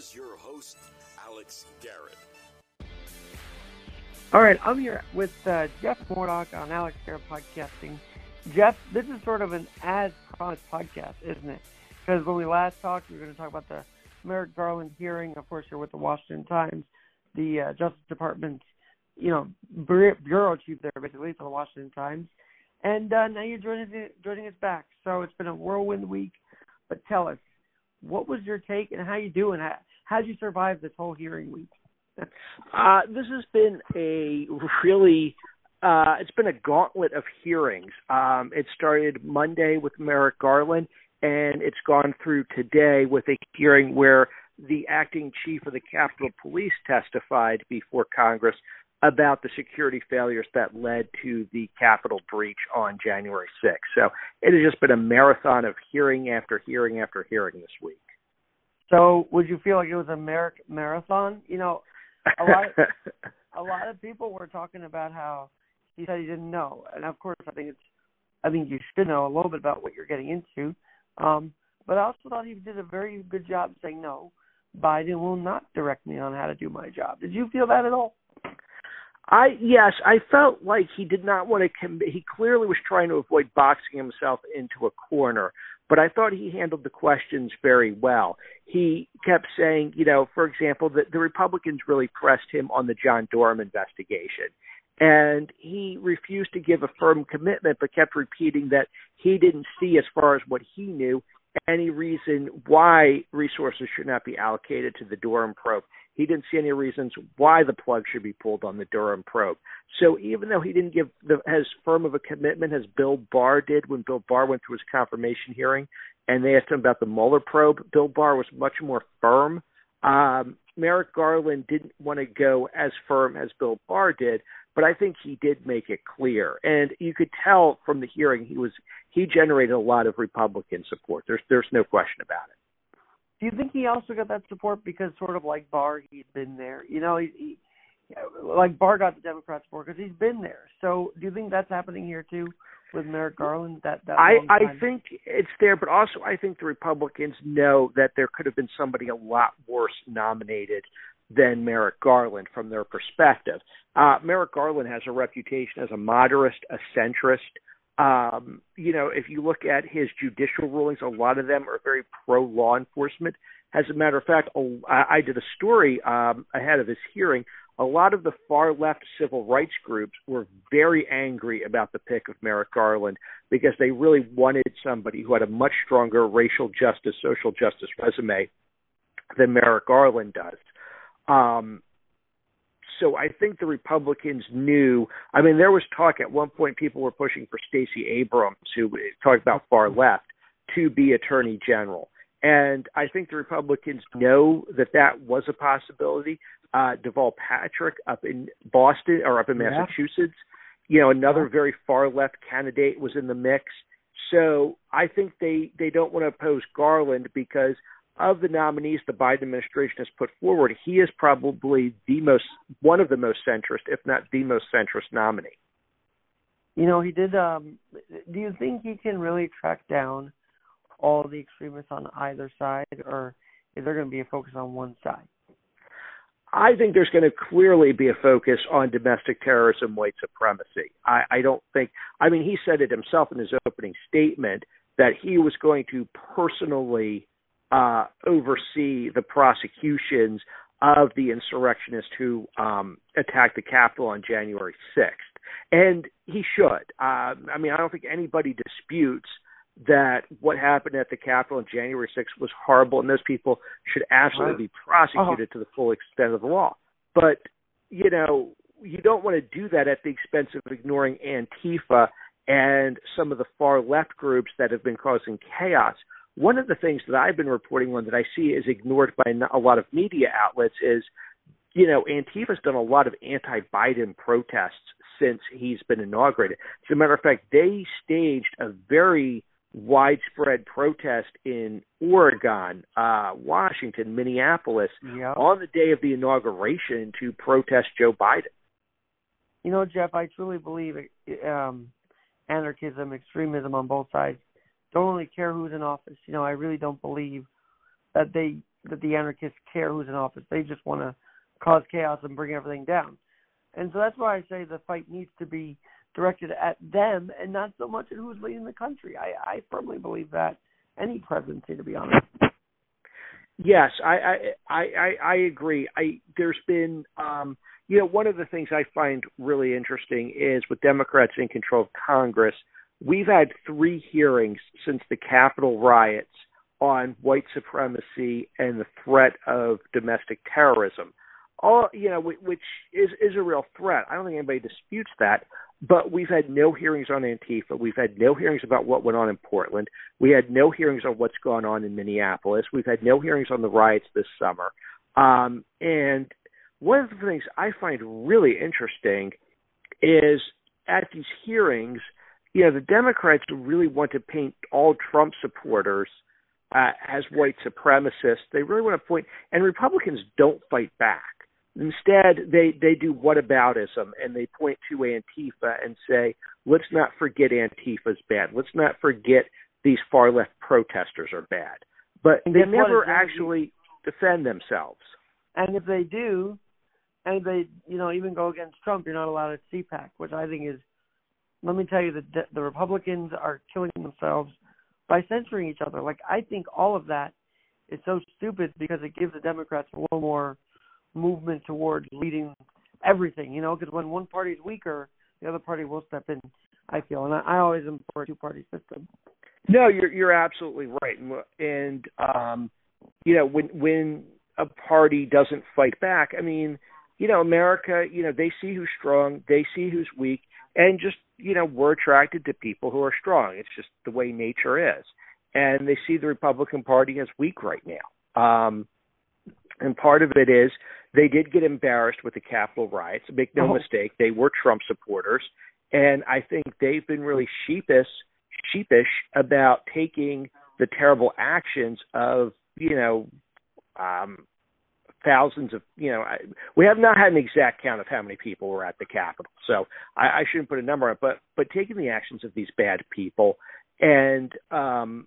Your host, Alex Garrett. All right, I'm here with uh, Jeff Mordock on Alex Garrett Podcasting. Jeff, this is sort of an as promised podcast, isn't it? Because when we last talked, we were going to talk about the Merrick Garland hearing. Of course, you're with the Washington Times, the uh, Justice Department, you know, bureau chief there, basically for the Washington Times, and uh, now you're joining joining us back. So it's been a whirlwind week. But tell us, what was your take, and how you doing? How how'd you survive this whole hearing week? uh, this has been a really uh, it's been a gauntlet of hearings. Um, it started Monday with Merrick Garland, and it's gone through today with a hearing where the acting chief of the Capitol Police testified before Congress about the security failures that led to the Capitol breach on January 6th. So it has just been a marathon of hearing after hearing after hearing this week. So would you feel like it was a Merrick marathon? You know, a lot of, a lot of people were talking about how he said he didn't know, and of course I think it's I think you should know a little bit about what you're getting into. Um, but I also thought he did a very good job saying no. Biden will not direct me on how to do my job. Did you feel that at all? I yes, I felt like he did not want to. Com- he clearly was trying to avoid boxing himself into a corner, but I thought he handled the questions very well. He kept saying, you know, for example, that the Republicans really pressed him on the John Durham investigation, and he refused to give a firm commitment, but kept repeating that he didn't see, as far as what he knew, any reason why resources should not be allocated to the Durham probe. He didn't see any reasons why the plug should be pulled on the Durham probe. So even though he didn't give the, as firm of a commitment as Bill Barr did when Bill Barr went through his confirmation hearing and they asked him about the Mueller probe, Bill Barr was much more firm. Um, Merrick Garland didn't want to go as firm as Bill Barr did, but I think he did make it clear, and you could tell from the hearing he was he generated a lot of Republican support. There's there's no question about it. Do you think he also got that support because sort of like Barr, he's been there? You know, he, he like Barr got the Democrats support because he's been there. So do you think that's happening here too with Merrick Garland? That that I I think it's there, but also I think the Republicans know that there could have been somebody a lot worse nominated than Merrick Garland from their perspective. Uh, Merrick Garland has a reputation as a moderate, a centrist. Um, you know, if you look at his judicial rulings, a lot of them are very pro law enforcement. As a matter of fact, I did a story um, ahead of his hearing. A lot of the far left civil rights groups were very angry about the pick of Merrick Garland because they really wanted somebody who had a much stronger racial justice, social justice resume than Merrick Garland does. Um, so I think the Republicans knew. I mean, there was talk at one point people were pushing for Stacey Abrams, who talked about far left, to be Attorney General. And I think the Republicans know that that was a possibility. Uh, Deval Patrick up in Boston or up in yeah. Massachusetts, you know, another very far left candidate was in the mix. So I think they they don't want to oppose Garland because of the nominees the Biden administration has put forward, he is probably the most one of the most centrist, if not the most centrist nominee. You know, he did. Um, do you think he can really track down all the extremists on either side, or is there going to be a focus on one side? I think there's going to clearly be a focus on domestic terrorism, white supremacy. I, I don't think. I mean, he said it himself in his opening statement that he was going to personally uh, oversee the prosecutions of the insurrectionists who um, attacked the Capitol on January 6th. And he should. Uh, I mean, I don't think anybody disputes that what happened at the Capitol on January 6th was horrible, and those people should absolutely be prosecuted uh-huh. to the full extent of the law. But, you know, you don't want to do that at the expense of ignoring Antifa and some of the far left groups that have been causing chaos. One of the things that I've been reporting on that I see is ignored by a lot of media outlets is, you know, Antifa's done a lot of anti-Biden protests since he's been inaugurated. As a matter of fact, they staged a very widespread protest in Oregon, uh, Washington, Minneapolis on the day of the inauguration to protest Joe Biden. You know, Jeff, I truly believe um, anarchism, extremism on both sides don't really care who's in office. You know, I really don't believe that they that the anarchists care who's in office. They just want to cause chaos and bring everything down. And so that's why I say the fight needs to be directed at them and not so much at who's leading the country. I, I firmly believe that any presidency, to be honest. Yes, I I I, I agree. I there's been um, you know one of the things I find really interesting is with Democrats in control of Congress, we've had three hearings since the Capitol riots on white supremacy and the threat of domestic terrorism. All you know, which is is a real threat. I don't think anybody disputes that. But we've had no hearings on Antifa. We've had no hearings about what went on in Portland. We had no hearings on what's gone on in Minneapolis. We've had no hearings on the riots this summer. Um, and one of the things I find really interesting is at these hearings, you know, the Democrats really want to paint all Trump supporters uh, as white supremacists. They really want to point, and Republicans don't fight back. Instead, they they do whataboutism and they point to Antifa and say, "Let's not forget Antifa's bad. Let's not forget these far left protesters are bad." But they never actually defend themselves. And if they do, and they you know even go against Trump, you're not allowed at CPAC, which I think is. Let me tell you, the the Republicans are killing themselves by censoring each other. Like I think all of that is so stupid because it gives the Democrats a little more movement towards leading everything, you know, because when one party is weaker, the other party will step in. I feel, and I, I always am for a two-party system. No, you're you're absolutely right, and, and um, you know when when a party doesn't fight back, I mean, you know, America, you know, they see who's strong, they see who's weak, and just you know, we're attracted to people who are strong. It's just the way nature is, and they see the Republican Party as weak right now. Um, and part of it is they did get embarrassed with the Capitol riots. Make no oh. mistake, they were Trump supporters, and I think they've been really sheepish, sheepish about taking the terrible actions of you know um, thousands of you know I, we have not had an exact count of how many people were at the Capitol, so I, I shouldn't put a number on. But but taking the actions of these bad people and um,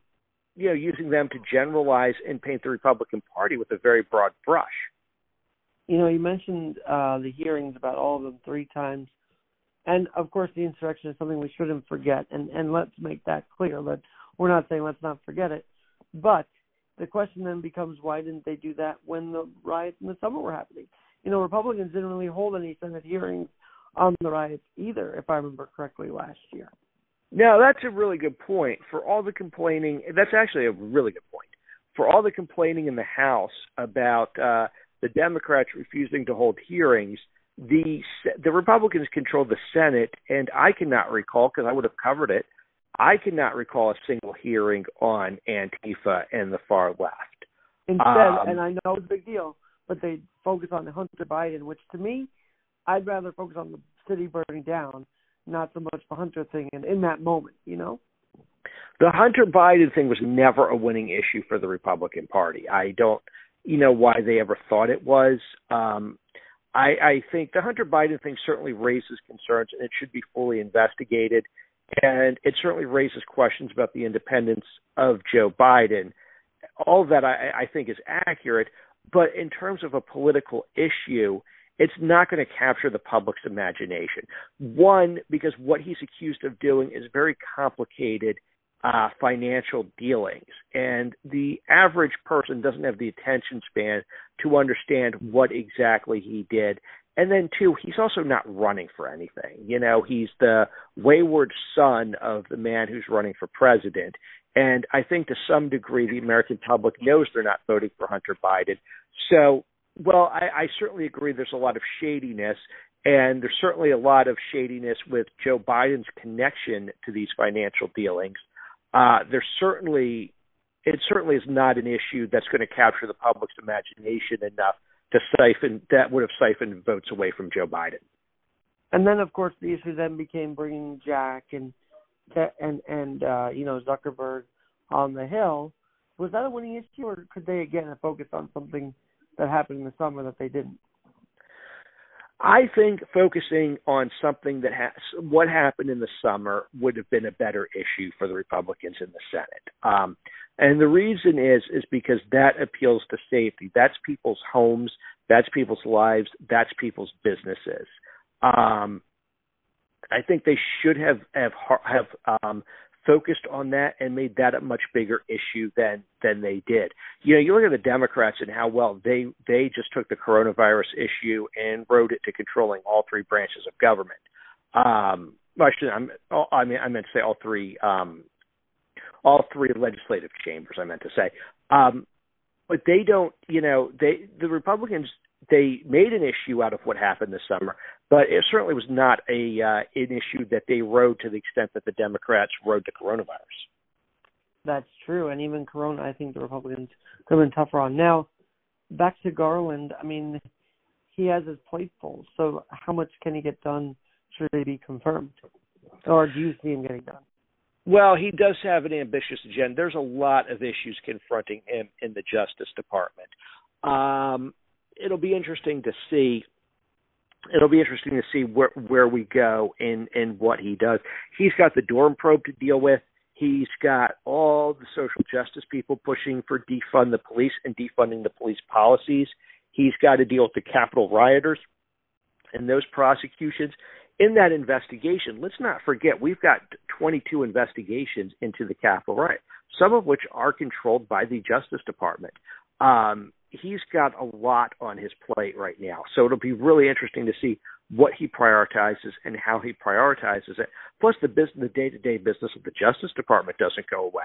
you know using them to generalize and paint the Republican Party with a very broad brush you know, you mentioned uh, the hearings about all of them three times, and of course, the insurrection is something we shouldn't forget. And and let's make that clear. That we're not saying let's not forget it, but the question then becomes why didn't they do that when the riots in the summer were happening? You know, Republicans didn't really hold any Senate hearings on the riots either, if I remember correctly, last year. Now, that's a really good point. For all the complaining, that's actually a really good point. For all the complaining in the House about uh, the Democrats refusing to hold hearings. The the Republicans control the Senate, and I cannot recall because I would have covered it. I cannot recall a single hearing on Antifa and the far left. Instead, um, and I know it's a big deal, but they focus on the Hunter Biden, which to me, I'd rather focus on the city burning down, not so much the Hunter thing. And in that moment, you know, the Hunter Biden thing was never a winning issue for the Republican Party. I don't you know why they ever thought it was. Um, I, I think the Hunter Biden thing certainly raises concerns, and it should be fully investigated. And it certainly raises questions about the independence of Joe Biden. All that I, I think is accurate, but in terms of a political issue, it's not going to capture the public's imagination. One, because what he's accused of doing is very complicated uh, financial dealings. And the average person doesn't have the attention span to understand what exactly he did. And then, two, he's also not running for anything. You know, he's the wayward son of the man who's running for president. And I think to some degree, the American public knows they're not voting for Hunter Biden. So, well, I, I certainly agree there's a lot of shadiness. And there's certainly a lot of shadiness with Joe Biden's connection to these financial dealings uh, there's certainly it certainly is not an issue that's going to capture the public's imagination enough to siphon that would have siphoned votes away from Joe Biden. And then, of course, the issue then became bringing Jack and and and uh, you know Zuckerberg on the Hill. Was that a winning issue, or could they again focused on something that happened in the summer that they didn't? I think focusing on something that has what happened in the summer would have been a better issue for the Republicans in the Senate. Um, And the reason is is because that appeals to safety. That's people's homes, that's people's lives, that's people's businesses. Um, I think they should have have have um, focused on that and made that a much bigger issue than than they did. You know, you look at the Democrats and how well they they just took the coronavirus issue and rode it to controlling all three branches of government. Um, I, I'm, I mean, I meant to say all three, um, all three legislative chambers. I meant to say, um, but they don't. You know, they the Republicans they made an issue out of what happened this summer, but it certainly was not a uh, an issue that they rode to the extent that the Democrats rode the coronavirus. That's true, and even Corona, I think the Republicans have been tougher on. Now, back to Garland. I mean, he has his plate full. So, how much can he get done? Should he be confirmed, or do you see him getting done? Well, he does have an ambitious agenda. There's a lot of issues confronting him in the Justice Department. Um, it'll be interesting to see it'll be interesting to see where where we go in in what he does. He's got the Durham probe to deal with. He's got all the social justice people pushing for defund the police and defunding the police policies. He's got to deal with the Capitol rioters and those prosecutions. In that investigation, let's not forget we've got 22 investigations into the Capitol riot, some of which are controlled by the Justice Department. Um, he's got a lot on his plate right now. So it'll be really interesting to see what he prioritizes and how he prioritizes it. Plus, the business, the day-to-day business of the Justice Department doesn't go away.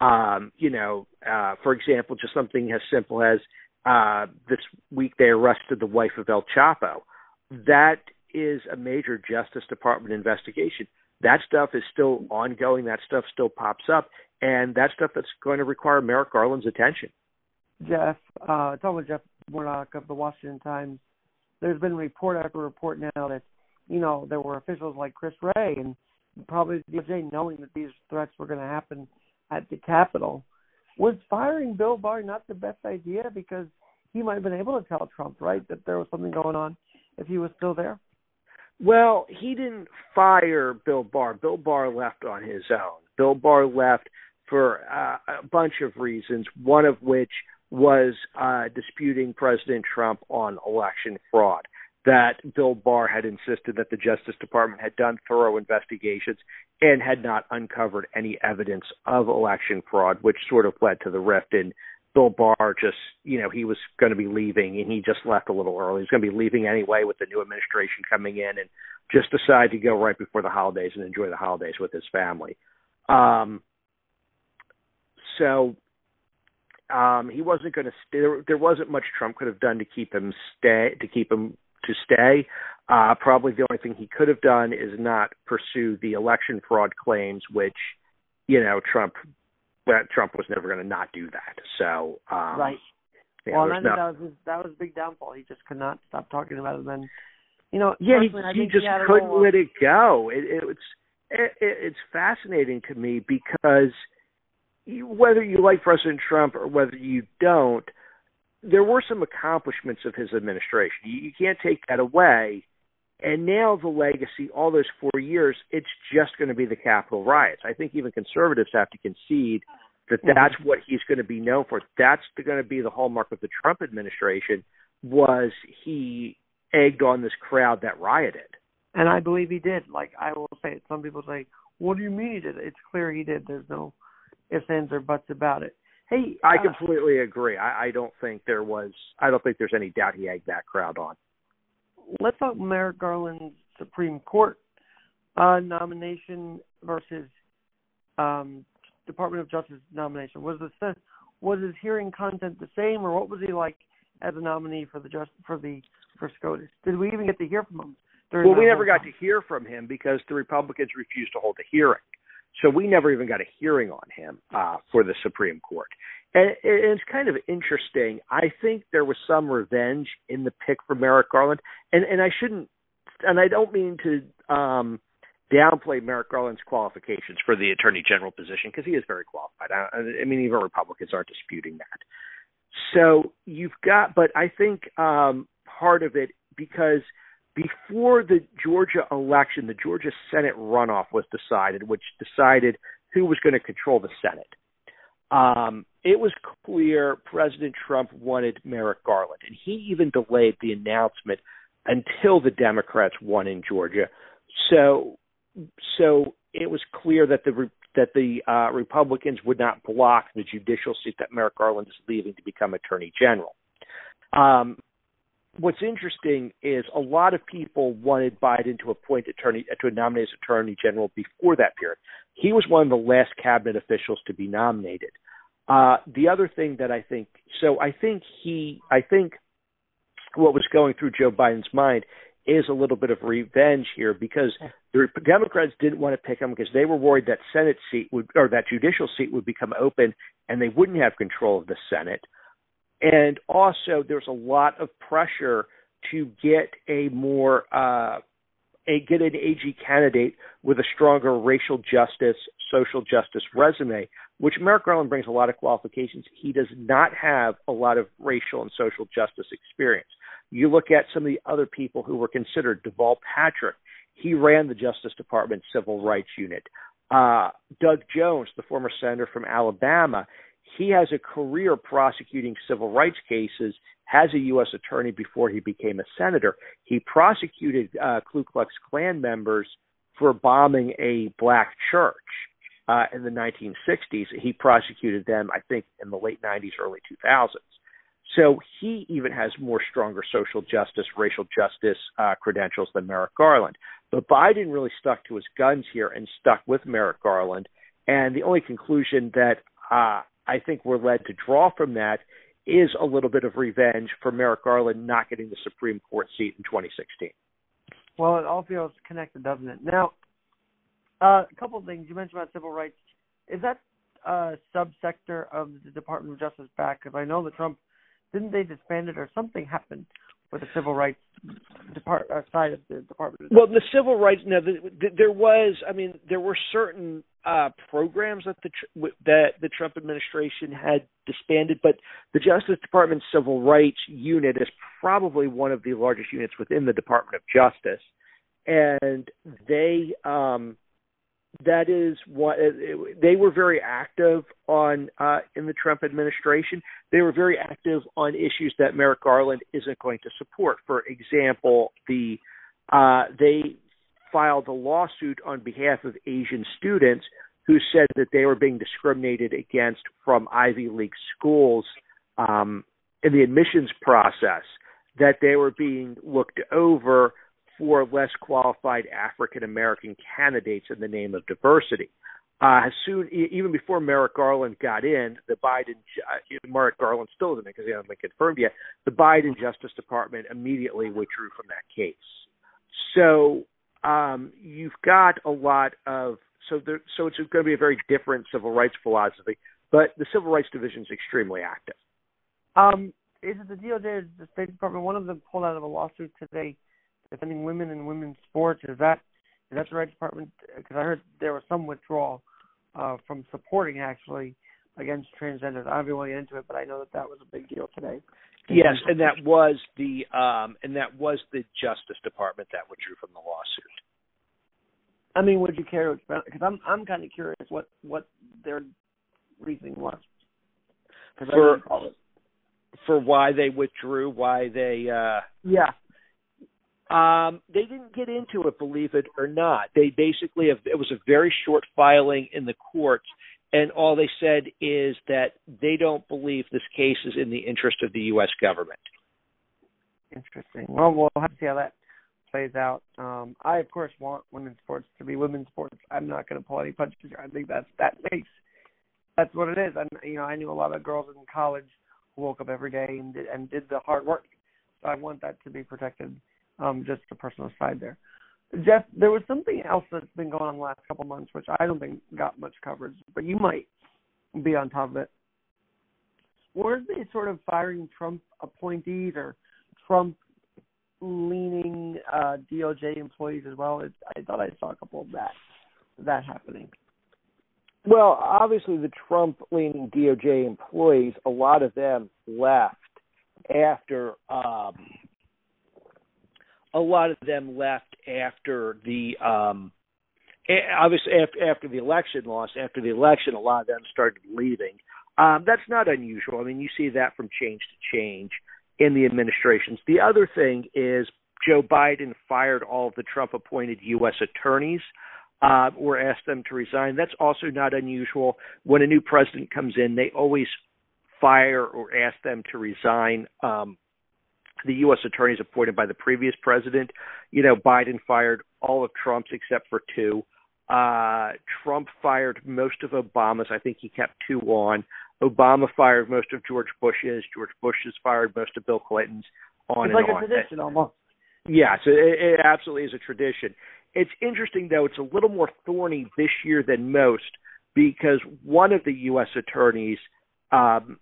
Um, you know, uh, for example, just something as simple as uh, this week they arrested the wife of El Chapo. That is a major Justice Department investigation. That stuff is still ongoing. That stuff still pops up, and that stuff that's going to require Merrick Garland's attention. Jeff, uh, talking with Jeff Mordock of the Washington Times, there's been report after report now that, you know, there were officials like Chris Wray and probably the DOJ knowing that these threats were going to happen at the Capitol. Was firing Bill Barr not the best idea because he might have been able to tell Trump, right, that there was something going on if he was still there? Well, he didn't fire Bill Barr. Bill Barr left on his own. Bill Barr left for uh, a bunch of reasons, one of which was uh, disputing President Trump on election fraud. That Bill Barr had insisted that the Justice Department had done thorough investigations and had not uncovered any evidence of election fraud, which sort of led to the rift. And Bill Barr just, you know, he was going to be leaving and he just left a little early. He's going to be leaving anyway with the new administration coming in and just decided to go right before the holidays and enjoy the holidays with his family. Um, so um, he wasn't going to stay. There, there wasn't much Trump could have done to keep him stay to keep him to stay. Uh, probably the only thing he could have done is not pursue the election fraud claims, which you know Trump well, Trump was never going to not do that. So um, right. Yeah, well, I think no, that was his, that was a big downfall. He just could not stop talking about it. Then, you know, yeah, he, he just he couldn't little, let it go. It, it, it's it, it's fascinating to me because whether you like President Trump or whether you don't, there were some accomplishments of his administration. You, you can't take that away. And now the legacy, all those four years, it's just going to be the Capitol riots. I think even conservatives have to concede that that's what he's going to be known for. That's going to be the hallmark of the Trump administration. Was he egged on this crowd that rioted? And I believe he did. Like I will say, it. some people say, "What do you mean he did?" It's clear he did. There's no ifs, ands, or buts about it. Hey, I uh, completely agree. I, I don't think there was. I don't think there's any doubt he egged that crowd on. Let's talk Merrick Garland's Supreme Court uh, nomination versus um, Department of Justice nomination. Was the was his hearing content the same, or what was he like as a nominee for the just for the for SCOTUS? Did we even get to hear from him? Well, we never got to hear from him because the Republicans refused to hold a hearing. So we never even got a hearing on him uh, for the Supreme Court. And it- it's kind of interesting. I think there was some revenge in the pick for Merrick Garland, and and I shouldn't, and I don't mean to um, downplay Merrick Garland's qualifications for the Attorney General position because he is very qualified. I, I mean, even Republicans aren't disputing that. So you've got, but I think um, part of it because before the Georgia election, the Georgia Senate runoff was decided, which decided who was going to control the Senate. um, it was clear President Trump wanted Merrick Garland, and he even delayed the announcement until the Democrats won in Georgia. So, so it was clear that the that the uh, Republicans would not block the judicial seat that Merrick Garland is leaving to become Attorney General. Um, what's interesting is a lot of people wanted Biden to appoint attorney to nominate as Attorney General before that period. He was one of the last cabinet officials to be nominated. Uh, the other thing that I think, so I think he, I think what was going through Joe Biden's mind is a little bit of revenge here because the Democrats didn't want to pick him because they were worried that Senate seat would or that judicial seat would become open and they wouldn't have control of the Senate. And also, there's a lot of pressure to get a more uh, a get an AG candidate with a stronger racial justice, social justice resume, which Merrick Garland brings a lot of qualifications. He does not have a lot of racial and social justice experience. You look at some of the other people who were considered. Deval Patrick, he ran the Justice Department Civil Rights Unit. Uh, Doug Jones, the former senator from Alabama, he has a career prosecuting civil rights cases, has a U.S. attorney before he became a senator. He prosecuted uh, Ku Klux Klan members for bombing a black church uh, in the 1960s. He prosecuted them, I think, in the late 90s, early 2000s. So he even has more stronger social justice, racial justice uh, credentials than Merrick Garland. But Biden really stuck to his guns here and stuck with Merrick Garland. And the only conclusion that uh, I think we're led to draw from that is a little bit of revenge for Merrick Garland not getting the Supreme Court seat in 2016. Well, it all feels connected, doesn't it? Now, uh, a couple of things you mentioned about civil rights. Is that a subsector of the Department of Justice back? Because I know that Trump didn't they disband it or something happened with the civil rights depart uh, side of the Department. Well, the civil rights. No, the, the, there was. I mean, there were certain uh, programs that the that the Trump administration had disbanded, but the Justice Department Civil Rights Unit is probably one of the largest units within the Department of Justice, and they um, that is what they were very active on uh, in the Trump administration. They were very active on issues that Merrick Garland isn't going to support. For example, the uh, they filed a lawsuit on behalf of Asian students who said that they were being discriminated against from Ivy League schools um, in the admissions process. That they were being looked over for less qualified African American candidates in the name of diversity. Uh, soon, even before Merrick Garland got in, the Biden, uh, Merrick Garland still isn't because he hasn't been confirmed yet. The Biden Justice Department immediately withdrew from that case. So um, you've got a lot of so there, so it's going to be a very different civil rights philosophy. But the Civil Rights Division is extremely active. Um, is it the DOJ, or the State Department? One of them pulled out of a lawsuit today defending women in women's sports. Is that is that the right department? Because I heard there was some withdrawal uh, from supporting actually against transgenders. I don't even want to get into it, but I know that that was a big deal today. Yes, and that was the um, and that was the Justice Department that withdrew from the lawsuit. I mean, would you care? Because I'm I'm kind of curious what what their reasoning was. For for why they withdrew, why they uh yeah um, they didn't get into it, believe it or not. They basically have, it was a very short filing in the courts, and all they said is that they don't believe this case is in the interest of the U.S. government. Interesting. Well, we'll have to see how that plays out. Um, I, of course, want women's sports to be women's sports. I'm not going to pull any punches here. I think that's that makes that's what it is. And you know, I knew a lot of girls in college who woke up every day and did, and did the hard work. So I want that to be protected um, just a personal side there. Jeff, there was something else that's been going on the last couple months, which I don't think got much coverage, but you might be on top of it. Were they sort of firing Trump appointees or Trump leaning uh, DOJ employees as well? It, I thought I saw a couple of that that happening. Well, obviously, the Trump leaning DOJ employees, a lot of them left after um, a lot of them left after the um obviously after, the election loss after the election a lot of them started leaving Um, that's not unusual. I mean, you see that from change to change in the administrations. The other thing is Joe Biden fired all of the Trump appointed U.S. attorneys uh, or asked them to resign. That's also not unusual. When a new president comes in, they always fire or ask them to resign. Um, the U.S. attorneys appointed by the previous president, you know, Biden fired all of Trump's except for two. Uh, Trump fired most of Obama's. I think he kept two on. Obama fired most of George Bush's. George Bush has fired most of Bill Clinton's. On it's and like on. a tradition almost. Yes, it, it absolutely is a tradition. It's interesting though; it's a little more thorny this year than most because one of the U.S. attorneys, um,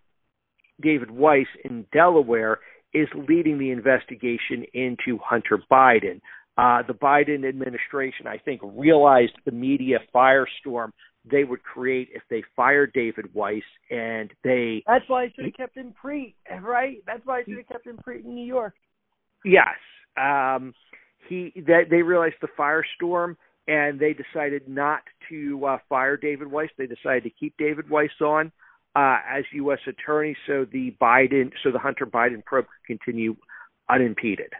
David Weiss in Delaware, is leading the investigation into Hunter Biden. Uh, the Biden administration, I think, realized the media firestorm they would create if they fired David Weiss, and they. That's why I should have kept him Preet, right? That's why I should have kept him Preet in New York. Yes, um, he that they realized the firestorm, and they decided not to uh, fire David Weiss. They decided to keep David Weiss on uh, as U.S. attorney, so the Biden, so the Hunter Biden probe could continue unimpeded.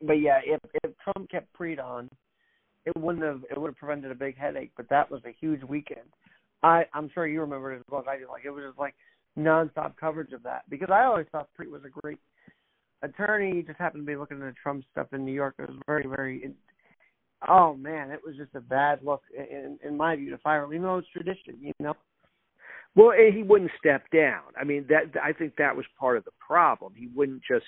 But yeah, if if Trump kept Preet on, it wouldn't have it would have prevented a big headache. But that was a huge weekend. I I'm sure you remember it as well as I do. Like it was just like nonstop coverage of that because I always thought Preet was a great attorney. He just happened to be looking at the Trump stuff in New York. It was very very. Oh man, it was just a bad look in in my view to fire him, even though it's tradition, you know. Well, he wouldn't step down. I mean, that I think that was part of the problem. He wouldn't just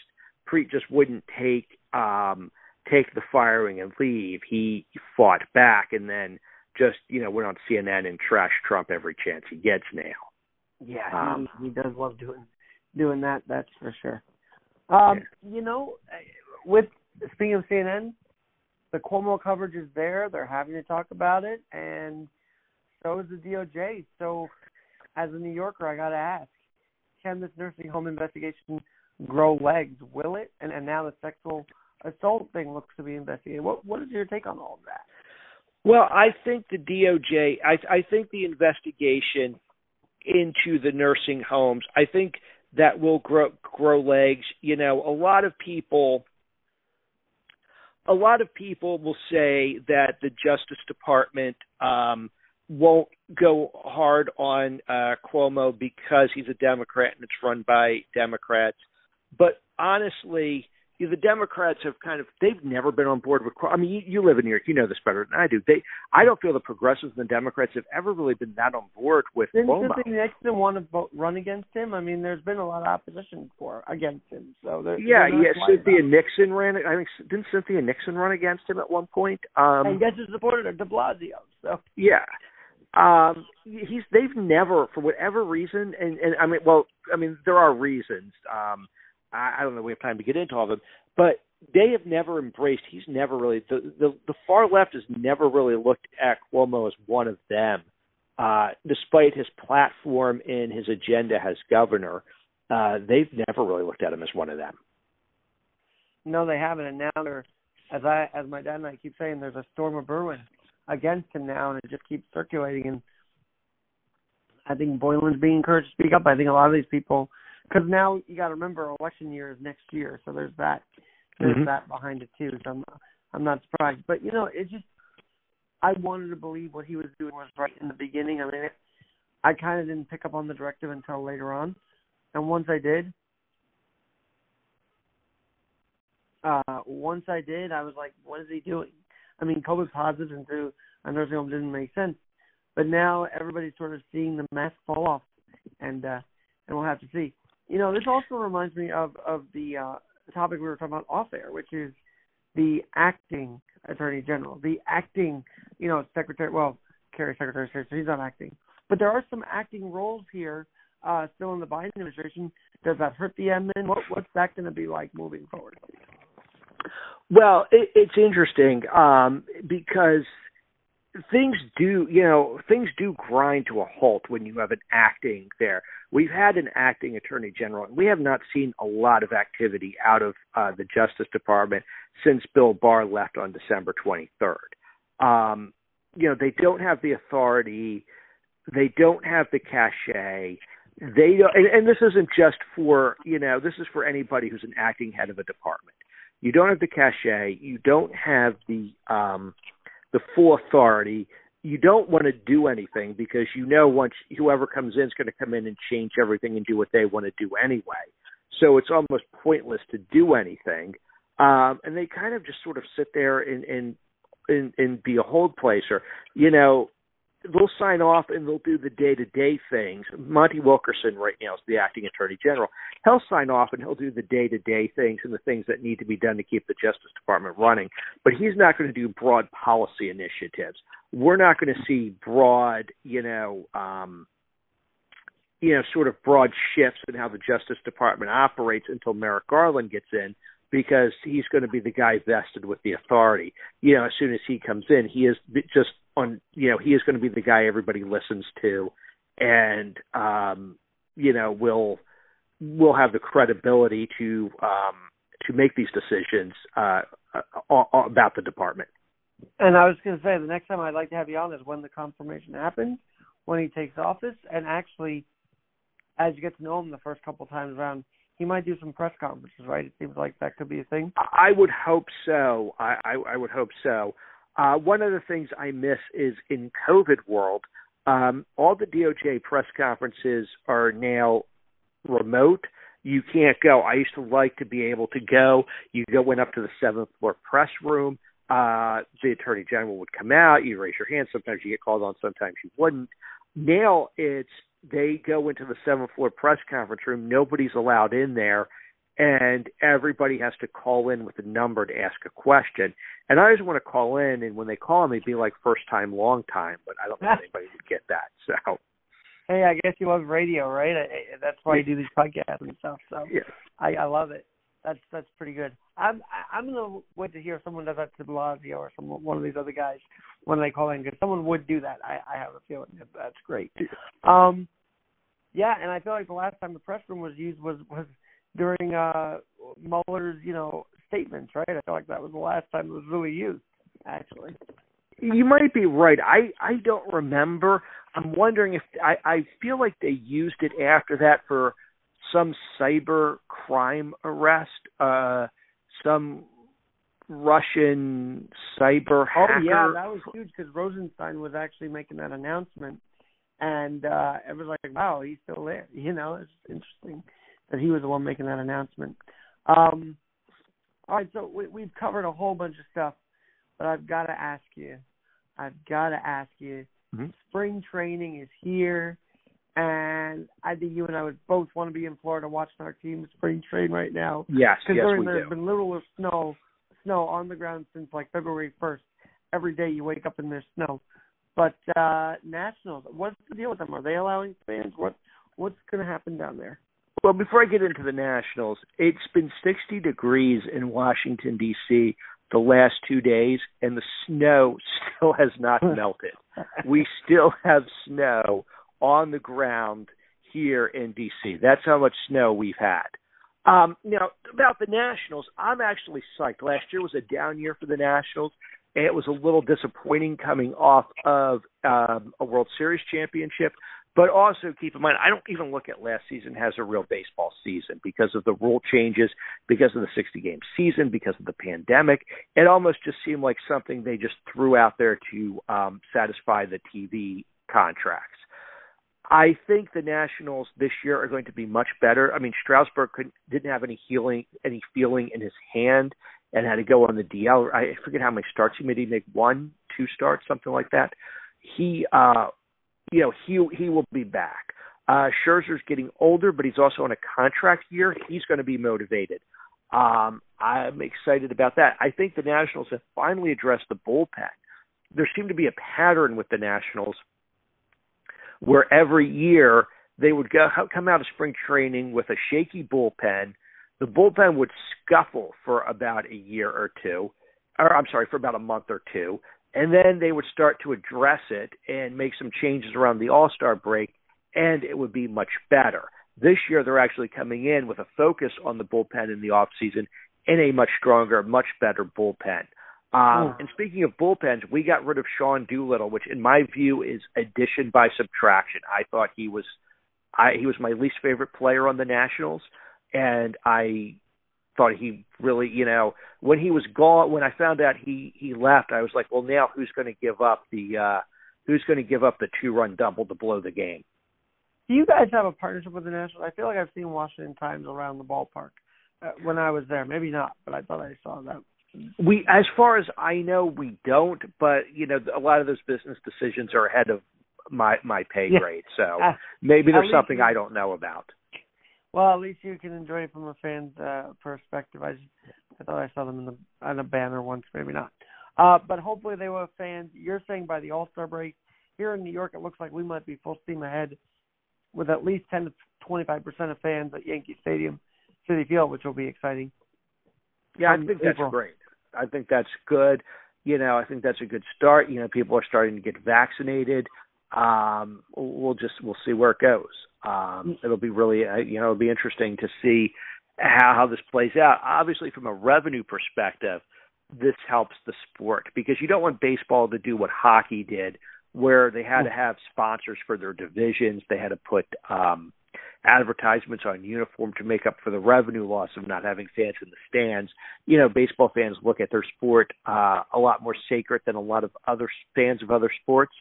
Preet just wouldn't take um take the firing and leave. He fought back and then just you know went on CNN and trashed Trump every chance he gets now. Yeah, Um, he, he does love doing doing that. That's for sure. Um, You know, with speaking of CNN, the Cuomo coverage is there. They're having to talk about it, and so is the DOJ. So, as a New Yorker, I got to ask: Can this nursing home investigation grow legs? Will it? And and now the sexual assault thing looks to be investigated. What what is your take on all of that? Well, I think the DOJ, I, I think the investigation into the nursing homes, I think that will grow grow legs. You know, a lot of people a lot of people will say that the Justice Department um won't go hard on uh Cuomo because he's a Democrat and it's run by Democrats. But honestly, you know, the Democrats have kind of they've never been on board with. Cuomo. I mean, you, you live in New York, you know this better than I do. They, I don't feel the progressives and the Democrats have ever really been that on board with Didn't Cuomo. Cynthia Nixon want to vote, run against him? I mean, there's been a lot of opposition for against him. So there, Yeah, yeah. Cynthia about. Nixon ran. I think didn't Cynthia Nixon run against him at one point? Um, and guess who supported her? De Blasio. So Yeah. Um he's they've never for whatever reason and, and I mean well I mean there are reasons. Um I, I don't know we have time to get into all of them, but they have never embraced he's never really the, the the far left has never really looked at Cuomo as one of them. Uh despite his platform and his agenda as governor, uh they've never really looked at him as one of them. no, they haven't, and now they're as I as my dad and I keep saying, there's a storm of Bruin against him now, and it just keeps circulating. And I think Boylan's being encouraged to speak up. I think a lot of these people, because now you got to remember, election year is next year, so there's that there's Mhm. that behind it too. So I'm I'm not surprised, but you know, it just I wanted to believe what he was doing was right in the beginning. I mean, it, I kind of didn't pick up on the directive until later on, and once I did, uh, once I did, I was like, what is he doing? I mean, COVID positives into a nursing home didn't make sense, but now everybody's sort of seeing the mask fall off, and uh, and we'll have to see. You know, this also reminds me of of the uh, topic we were talking about off air, which is the acting attorney general, the acting, you know, secretary. Well, Kerry Secretary so he's not acting, but there are some acting roles here uh, still in the Biden administration. Does that hurt the admin? What what's that going to be like moving forward? Well, it, it's interesting um, because things do, you know, things do grind to a halt when you have an acting there. We've had an acting attorney general, and we have not seen a lot of activity out of uh, the Justice Department since Bill Barr left on December 23rd. Um, you know, they don't have the authority they don't have the cachet. They don't, and, and this isn't just for you know this is for anybody who's an acting head of a department. You don't have the cachet. You don't have the um, the full authority. You don't want to do anything because you know once whoever comes in is going to come in and change everything and do what they want to do anyway. So it's almost pointless to do anything. Um, and they kind of just sort of sit there and and and, and be a hold placer. You know, they'll sign off and they'll do the day to day things. Monty Wilkinson right now is the acting attorney general. He'll sign off and he'll do the day to day things and the things that need to be done to keep the Justice Department running. But he's not going to do broad policy initiatives. We're not going to see broad, you know, um you know, sort of broad shifts in how the Justice Department operates until Merrick Garland gets in because he's going to be the guy vested with the authority. You know, as soon as he comes in, he is just on. You know, he is going to be the guy everybody listens to, and um, you know, will will have the credibility to um, to make these decisions uh, about the department. And I was going to say the next time I'd like to have you on is when the confirmation happens, when he takes office, and actually, as you get to know him the first couple times around, he might do some press conferences, right? It seems like that could be a thing. I would hope so. I, I, I would hope so. Uh, one of the things I miss is in COVID world, um, all the DOJ press conferences are now remote. You can't go. I used to like to be able to go. You go went up to the seventh floor press room. Uh, the attorney general would come out. You raise your hand. Sometimes you get called on. Sometimes you wouldn't. Now it's they go into the seventh floor press conference room. Nobody's allowed in there, and everybody has to call in with a number to ask a question. And I always want to call in, and when they call me, be like first time, long time. But I don't think anybody would get that. So. Hey, I guess you love radio, right? i That's why you do these podcasts and stuff. So yeah. I, I love it. That's that's pretty good. I'm I'm gonna wait to hear if someone does that to Blasio or some one of these other guys when they call in because someone would do that. I I have a feeling that that's great. Um, yeah, and I feel like the last time the press room was used was was during uh Mueller's you know statements, right? I feel like that was the last time it was really used, actually. You might be right. I I don't remember. I'm wondering if I I feel like they used it after that for some cyber crime arrest, uh some Russian cyber hacker. Oh yeah, that was huge because Rosenstein was actually making that announcement, and uh it was like, wow, he's still there. You know, it's interesting that he was the one making that announcement. Um All right, so we, we've covered a whole bunch of stuff, but I've got to ask you. I've got to ask you. Mm-hmm. Spring training is here, and I think you and I would both want to be in Florida watching our team spring train right now. Yes, yes, Considering we there's do. been little snow, snow on the ground since like February 1st. Every day you wake up and there's snow. But uh Nationals, what's the deal with them? Are they allowing fans? What what's going to happen down there? Well, before I get into the Nationals, it's been 60 degrees in Washington D.C. the last two days, and the snow still has not melted. we still have snow on the ground here in D.C. That's how much snow we've had. Um, now, about the Nationals, I'm actually psyched. Last year was a down year for the Nationals. And it was a little disappointing coming off of um, a World Series championship. But also keep in mind, I don't even look at last season as a real baseball season because of the rule changes, because of the 60 game season, because of the pandemic. It almost just seemed like something they just threw out there to um, satisfy the TV contracts. I think the Nationals this year are going to be much better. I mean, Strasburg couldn't, didn't have any healing, any feeling in his hand, and had to go on the DL. I forget how many starts he made. He made one, two starts, something like that. He, uh, you know, he he will be back. Uh, Scherzer's getting older, but he's also on a contract year. He's going to be motivated. Um, I'm excited about that. I think the Nationals have finally addressed the bullpen. There seemed to be a pattern with the Nationals where every year they would go come out of spring training with a shaky bullpen. The bullpen would scuffle for about a year or two, or I'm sorry, for about a month or two, and then they would start to address it and make some changes around the All Star break, and it would be much better. This year, they're actually coming in with a focus on the bullpen in the off season in a much stronger, much better bullpen. Um, and speaking of bullpens, we got rid of Sean Doolittle, which in my view is addition by subtraction. I thought he was, I he was my least favorite player on the Nationals, and I thought he really, you know, when he was gone, when I found out he he left, I was like, well, now who's going to give up the, uh who's going to give up the two run double to blow the game? Do you guys have a partnership with the Nationals? I feel like I've seen Washington Times around the ballpark uh, when I was there. Maybe not, but I thought I saw that. We, as far as I know, we don't. But you know, a lot of those business decisions are ahead of my my pay grade. So Uh, maybe there's something you- I don't know about. Well, at least you can enjoy it from a fan's uh, perspective. I just, I thought I saw them in the on a banner once, maybe not. Uh, but hopefully they will have fans. You're saying by the All Star break here in New York, it looks like we might be full steam ahead with at least 10 to 25 percent of fans at Yankee Stadium, Citi Field, which will be exciting. Yeah, I think that's great. I think that's good. You know, I think that's a good start. You know, people are starting to get vaccinated. Um, we'll just we'll see where it goes. Um, it'll be really uh, you know it'll be interesting to see how how this plays out. Obviously, from a revenue perspective, this helps the sport because you don't want baseball to do what hockey did, where they had to have sponsors for their divisions. They had to put um, advertisements on uniform to make up for the revenue loss of not having fans in the stands. You know, baseball fans look at their sport uh, a lot more sacred than a lot of other fans of other sports.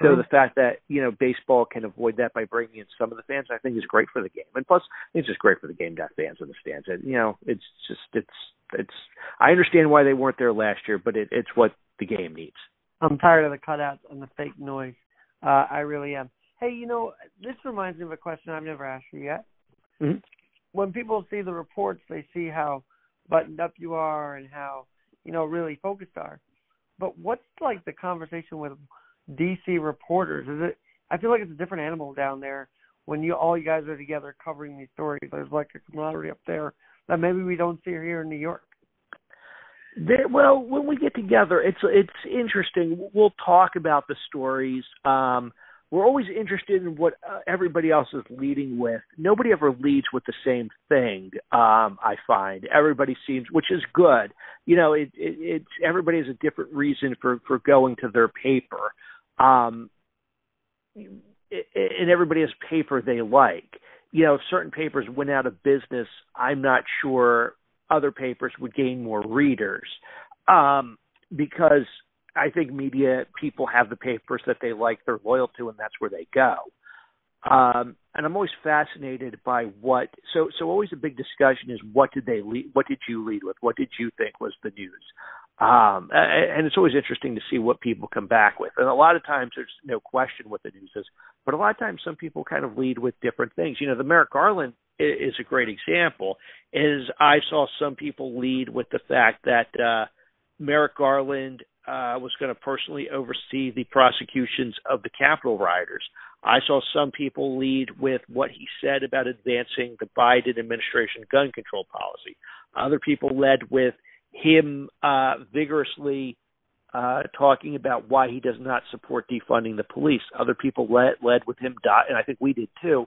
So Mhm. the fact that you know baseball can avoid that by bringing in some of the fans, I think, is great for the game. And plus, it's just great for the game to have fans in the stands. And you know, it's just it's it's. I understand why they weren't there last year, but it, it's what the game needs. I'm tired of the cutouts and the fake noise. Uh, I really am. Hey, you know, this reminds me of a question I've never asked you yet. Mhm. When people see the reports, they see how buttoned up you are and how you know really focused are. But what's like the conversation with DC reporters? Is it? I feel like it's a different animal down there when you all you guys are together covering these stories. There's like a camaraderie up there that maybe we don't see here in New York. There, well, when we get together, it's it's interesting. We'll talk about the stories. Um, we're always interested in what uh, everybody else is leading with. Nobody ever leads with the same thing. Um, I find everybody seems, which is good. You know, it, it, it's everybody has a different reason for for going to their paper, um, it, and everybody has paper they like. You know, if certain papers went out of business, I'm not sure other papers would gain more readers um, because I think media people have the papers that they like, they're loyal to, and that's where they go. Um, and I'm always fascinated by what. So, so always a big discussion is what did they lead? What did you lead with? What did you think was the news? Um, and, it's always interesting to see what people come back with. And a lot of times there's no question what the news is, but a lot of times some people kind of lead with different things. You know, the Merrick Garland is a great example. Is I saw some people lead with the fact that uh, Merrick Garland uh, was going to personally oversee the prosecutions of the Capitol rioters. I saw some people lead with what he said about advancing the Biden administration gun control policy. Other people led with him uh, vigorously uh, talking about why he does not support defunding the police. Other people led, led with him, do- and I think we did too,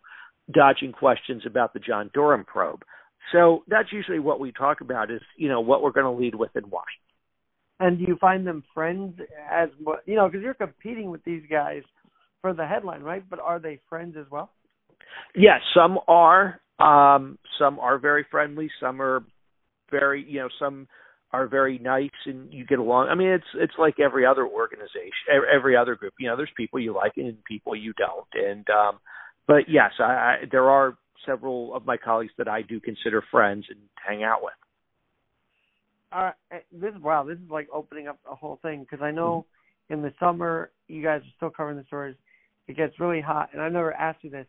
dodging questions about the John Durham probe. So that's usually what we talk about is, you know, what we're going to lead with in Washington. And do you find them friends as well? you know? Because you're competing with these guys for the headline, right? But are they friends as well? Yes, some are. Um, some are very friendly. Some are very, you know, some are very nice and you get along. I mean, it's it's like every other organization, every, every other group. You know, there's people you like and people you don't. And um, but yes, I, I there are several of my colleagues that I do consider friends and hang out with. Uh, this is wow. This is like opening up a whole thing because I know in the summer you guys are still covering the stories. It gets really hot, and I've never asked you this,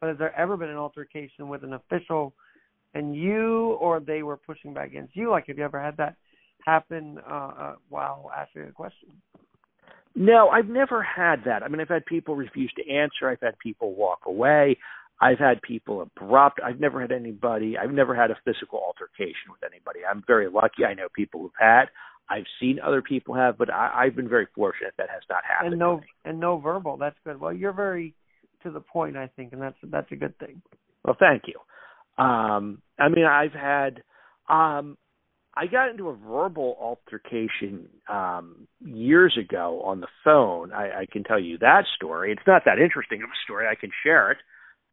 but has there ever been an altercation with an official, and you or they were pushing back against you? Like, have you ever had that happen uh, uh, while asking a question? No, I've never had that. I mean, I've had people refuse to answer. I've had people walk away. I've had people abrupt. I've never had anybody. I've never had a physical altercation with anybody. I'm very lucky. I know people who've had. I've seen other people have, but I, I've been very fortunate that has not happened. And no, and no verbal. That's good. Well, you're very to the point, I think, and that's that's a good thing. Well, thank you. Um, I mean, I've had. Um, I got into a verbal altercation um years ago on the phone. I, I can tell you that story. It's not that interesting of a story. I can share it.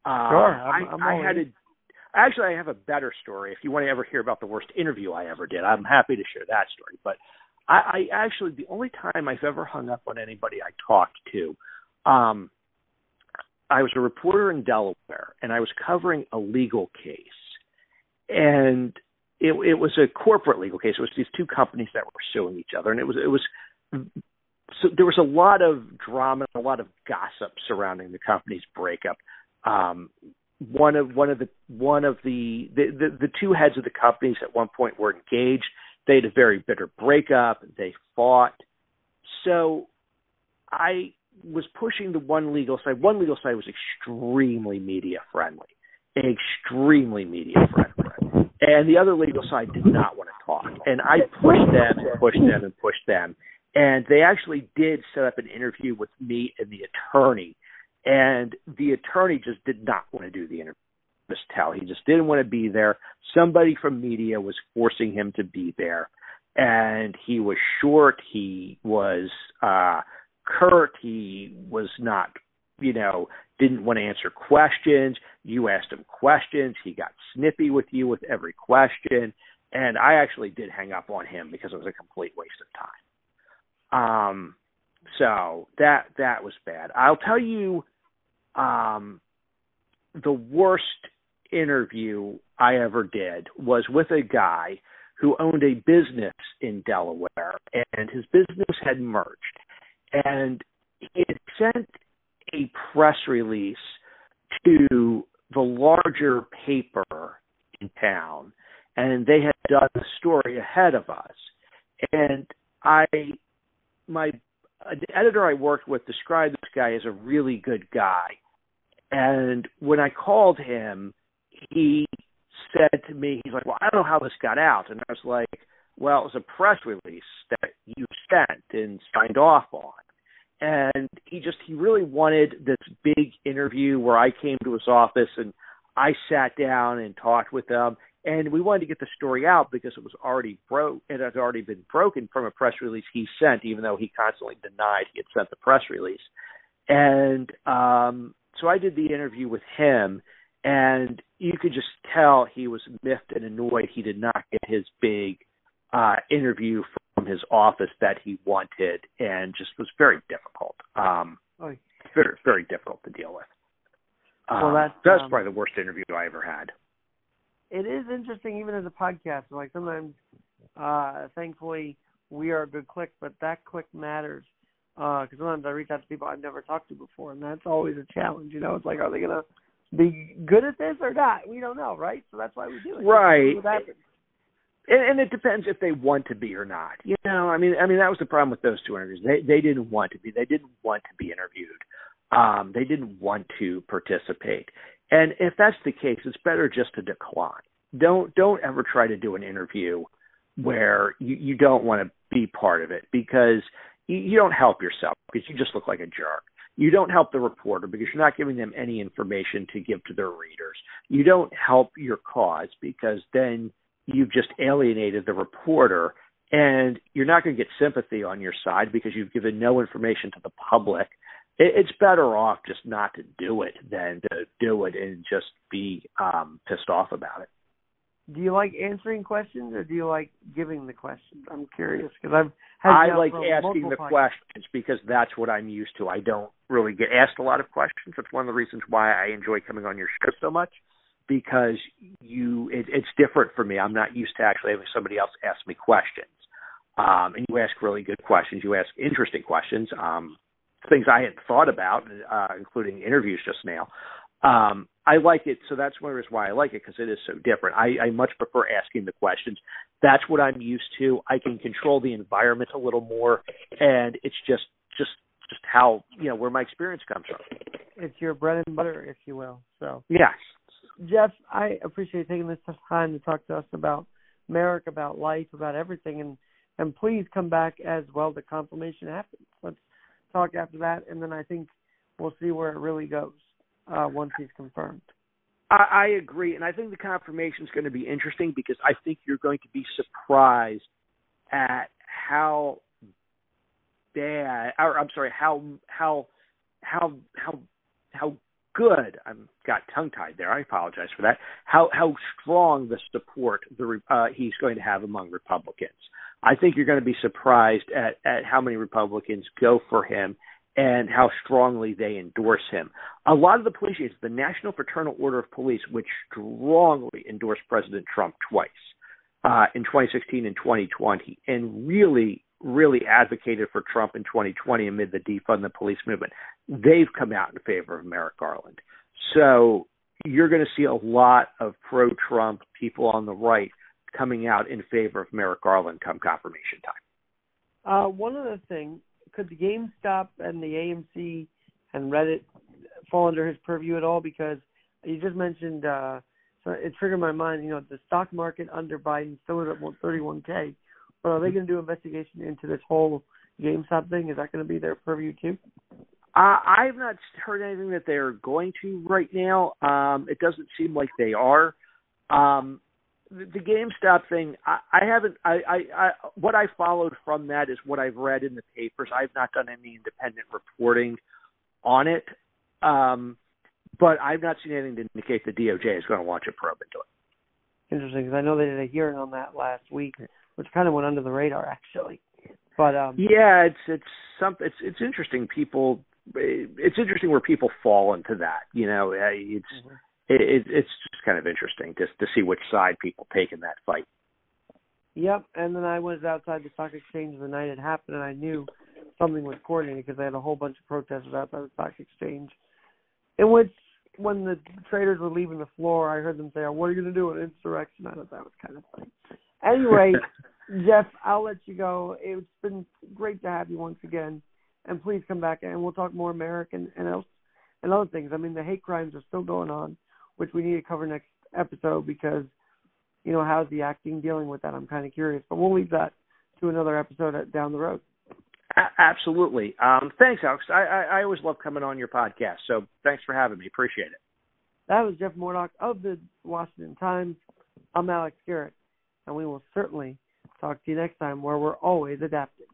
Uh, sure, I'm, I'm I, I had a actually I have a better story. If you want to ever hear about the worst interview I ever did, I'm happy to share that story. But I, I actually the only time I've ever hung up on anybody I talked to, um, I was a reporter in Delaware and I was covering a legal case, and it, it was a corporate legal case. It was these two companies that were suing each other, and it was it was so there was a lot of drama, a lot of gossip surrounding the company's breakup. Um, one of one of the one of the the, the the two heads of the companies at one point were engaged. They had a very bitter breakup. They fought. So I was pushing the one legal side. One legal side was extremely media friendly, extremely media friendly, and the other legal side did not want to talk. And I pushed them and pushed them and pushed them, and they actually did set up an interview with me and the attorney. And the attorney just did not want to do the interview. Tell he just didn't want to be there. Somebody from media was forcing him to be there, and he was short. He was uh curt. He was not, you know, didn't want to answer questions. You asked him questions. He got snippy with you with every question. And I actually did hang up on him because it was a complete waste of time. Um, so that that was bad. I'll tell you, um, the worst interview I ever did was with a guy who owned a business in Delaware, and his business had merged and he had sent a press release to the larger paper in town, and they had done the story ahead of us. And I, my the editor I worked with described this guy as a really good guy. And when I called him, he said to me, he's like, "Well, I don't know how this got out," and I was like, well, it was a press release that you sent and signed off on. And he just he really wanted this big interview where I came to his office and I sat down and talked with him. And we wanted to get the story out because it was already broke it had already been broken from a press release he sent even though he constantly denied he had sent the press release. And um so I did the interview with him and you could just tell he was miffed and annoyed he did not get his big uh, interview from his office that he wanted, and just was very difficult. Um, oh. Very, very difficult to deal with. Well, um, that's, that's um, probably the worst interview I ever had. It is interesting, even as a podcast. Like sometimes, uh, thankfully, we are a good click, but that click matters. Because uh, sometimes I reach out to people I've never talked to before, and that's always a challenge. You know, it's like, are they gonna be good at this or not? We don't know, right? So that's why we do it. Right. And, and it depends if they want to be or not. You know, I mean, I mean that was the problem with those two interviews. They they didn't want to be. They didn't want to be interviewed. Um, they didn't want to participate. And if that's the case, it's better just to decline. Don't don't ever try to do an interview where you, you don't want to be part of it because you, you don't help yourself because you just look like a jerk. You don't help the reporter because you're not giving them any information to give to their readers. You don't help your cause because then you've just alienated the reporter and you're not going to get sympathy on your side because you've given no information to the public. It's better off just not to do it than to do it and just be um, pissed off about it. Do you like answering questions or do you like giving the questions? I'm curious because I've had I like asking the questions because that's what I'm used to. I don't really get asked a lot of questions. That's one of the reasons why I enjoy coming on your show so much because you it, it's different for me. I'm not used to actually having somebody else ask me questions. Um, and you ask really good questions. You ask interesting questions, um, things I hadn't thought about, uh, including interviews just now. Um, I like it, so that's one reason why I like it because it is so different. I, I much prefer asking the questions. That's what I'm used to. I can control the environment a little more, and it's just just just how you know where my experience comes from. It's your bread and butter, if you will. So yes, Jeff, I appreciate taking this time to talk to us about Merrick, about life, about everything, and and please come back as well. The confirmation happens. Let's talk after that, and then I think we'll see where it really goes uh, once he's confirmed. I, I agree, and I think the confirmation is going to be interesting because I think you're going to be surprised at how bad, or I'm sorry, how how how how how good. I'm got tongue tied there. I apologize for that. How how strong the support the uh, he's going to have among Republicans. I think you're going to be surprised at at how many Republicans go for him and how strongly they endorse him. A lot of the police the National Fraternal Order of Police, which strongly endorsed President Trump twice uh, in 2016 and 2020, and really, really advocated for Trump in 2020 amid the defund the police movement, they've come out in favor of Merrick Garland. So you're going to see a lot of pro-Trump people on the right coming out in favor of Merrick Garland come confirmation time. Uh, one other thing, could the GameStop and the AMC and Reddit fall under his purview at all? Because you just mentioned, uh, so it triggered my mind. You know, the stock market under Biden still at 31k, but are they going to do investigation into this whole GameStop thing? Is that going to be their purview too? Uh, I've not heard anything that they're going to right now. Um, it doesn't seem like they are. Um, the, the GameStop thing, I, I haven't. I, I, I what I followed from that is what I've read in the papers. I've not done any independent reporting on it, um, but I've not seen anything to indicate the DOJ is going to launch a probe into it. Interesting, because I know they did a hearing on that last week, which kind of went under the radar actually. But um, yeah, it's it's something. It's it's interesting. People, it's interesting where people fall into that. You know, it's. Mm-hmm it, it's just kind of interesting just to see which side people take in that fight. Yep, and then I was outside the stock exchange the night it happened, and I knew something was coordinated because they had a whole bunch of protesters outside the stock exchange. In which, when the traders were leaving the floor, I heard them say, oh, "What are you going to do? An insurrection?" I thought that was kind of funny. Anyway, Jeff, I'll let you go. It's been great to have you once again, and please come back and we'll talk more American and else and other things. I mean, the hate crimes are still going on which we need to cover next episode because you know how's the acting dealing with that? I'm kind of curious, but we'll leave that to another episode down the road. absolutely. Um, thanks, Alex. I, I, I always love coming on your podcast, so thanks for having me. Appreciate it. That was Jeff Mordock of the Washington Times. I'm Alex Garrett, and we will certainly talk to you next time where we're always adapting.